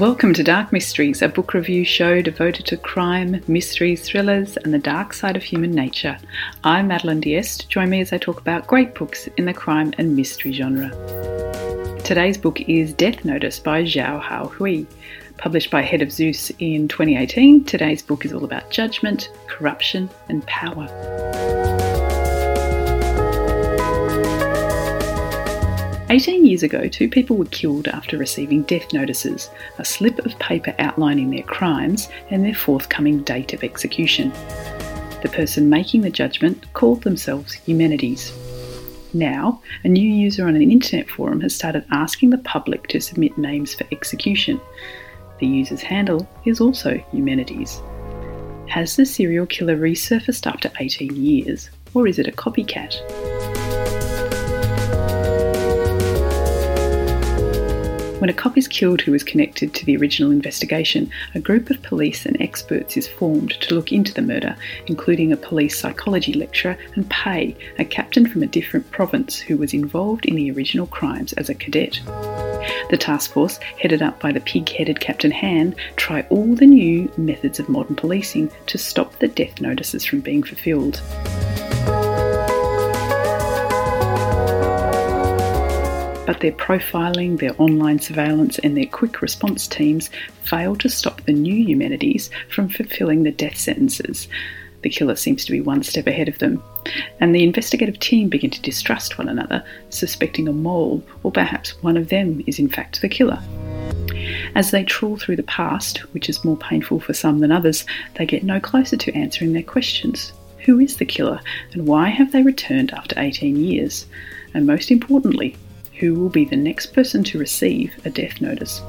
Welcome to Dark Mysteries, a book review show devoted to crime, mysteries, thrillers, and the dark side of human nature. I'm Madeline Diest. Join me as I talk about great books in the crime and mystery genre. Today's book is Death Notice by Zhou Haohui. Published by Head of Zeus in 2018, today's book is all about judgment, corruption, and power. 18 years ago, two people were killed after receiving death notices, a slip of paper outlining their crimes and their forthcoming date of execution. The person making the judgment called themselves Eumenides. Now, a new user on an internet forum has started asking the public to submit names for execution. The user's handle is also Eumenides. Has the serial killer resurfaced after 18 years, or is it a copycat? When a cop is killed who was connected to the original investigation, a group of police and experts is formed to look into the murder, including a police psychology lecturer and Pei, a captain from a different province who was involved in the original crimes as a cadet. The task force, headed up by the pig headed Captain Han, try all the new methods of modern policing to stop the death notices from being fulfilled. But their profiling, their online surveillance, and their quick response teams fail to stop the new Eumenides from fulfilling the death sentences. The killer seems to be one step ahead of them, and the investigative team begin to distrust one another, suspecting a mole, or perhaps one of them is in fact the killer. As they trawl through the past, which is more painful for some than others, they get no closer to answering their questions. Who is the killer, and why have they returned after 18 years? And most importantly, who will be the next person to receive a death notice.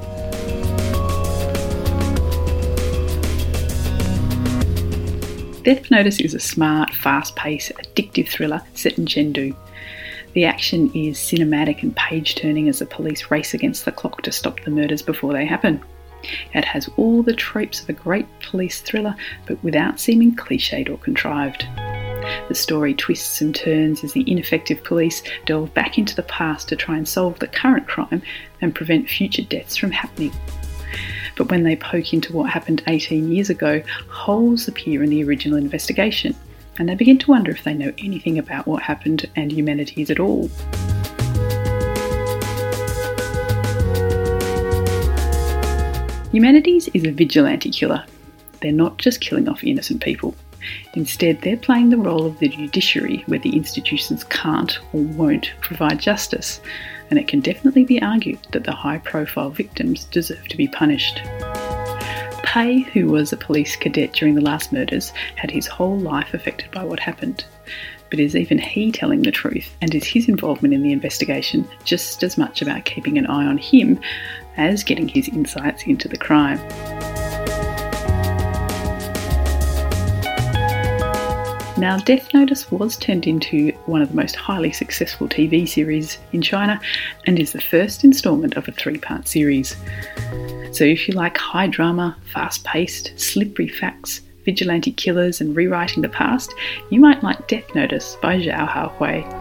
Death Notice is a smart, fast paced, addictive thriller set in Chengdu. The action is cinematic and page turning as the police race against the clock to stop the murders before they happen. It has all the tropes of a great police thriller, but without seeming cliched or contrived. The story twists and turns as the ineffective police delve back into the past to try and solve the current crime and prevent future deaths from happening. But when they poke into what happened 18 years ago, holes appear in the original investigation, and they begin to wonder if they know anything about what happened and Eumenides at all. Eumenides is a vigilante killer. They're not just killing off innocent people. Instead, they're playing the role of the judiciary where the institutions can't or won't provide justice, and it can definitely be argued that the high profile victims deserve to be punished. Pei, who was a police cadet during the last murders, had his whole life affected by what happened. But is even he telling the truth, and is his involvement in the investigation just as much about keeping an eye on him as getting his insights into the crime? Now, Death Notice was turned into one of the most highly successful TV series in China and is the first instalment of a three part series. So, if you like high drama, fast paced, slippery facts, vigilante killers, and rewriting the past, you might like Death Notice by Zhou Haohui.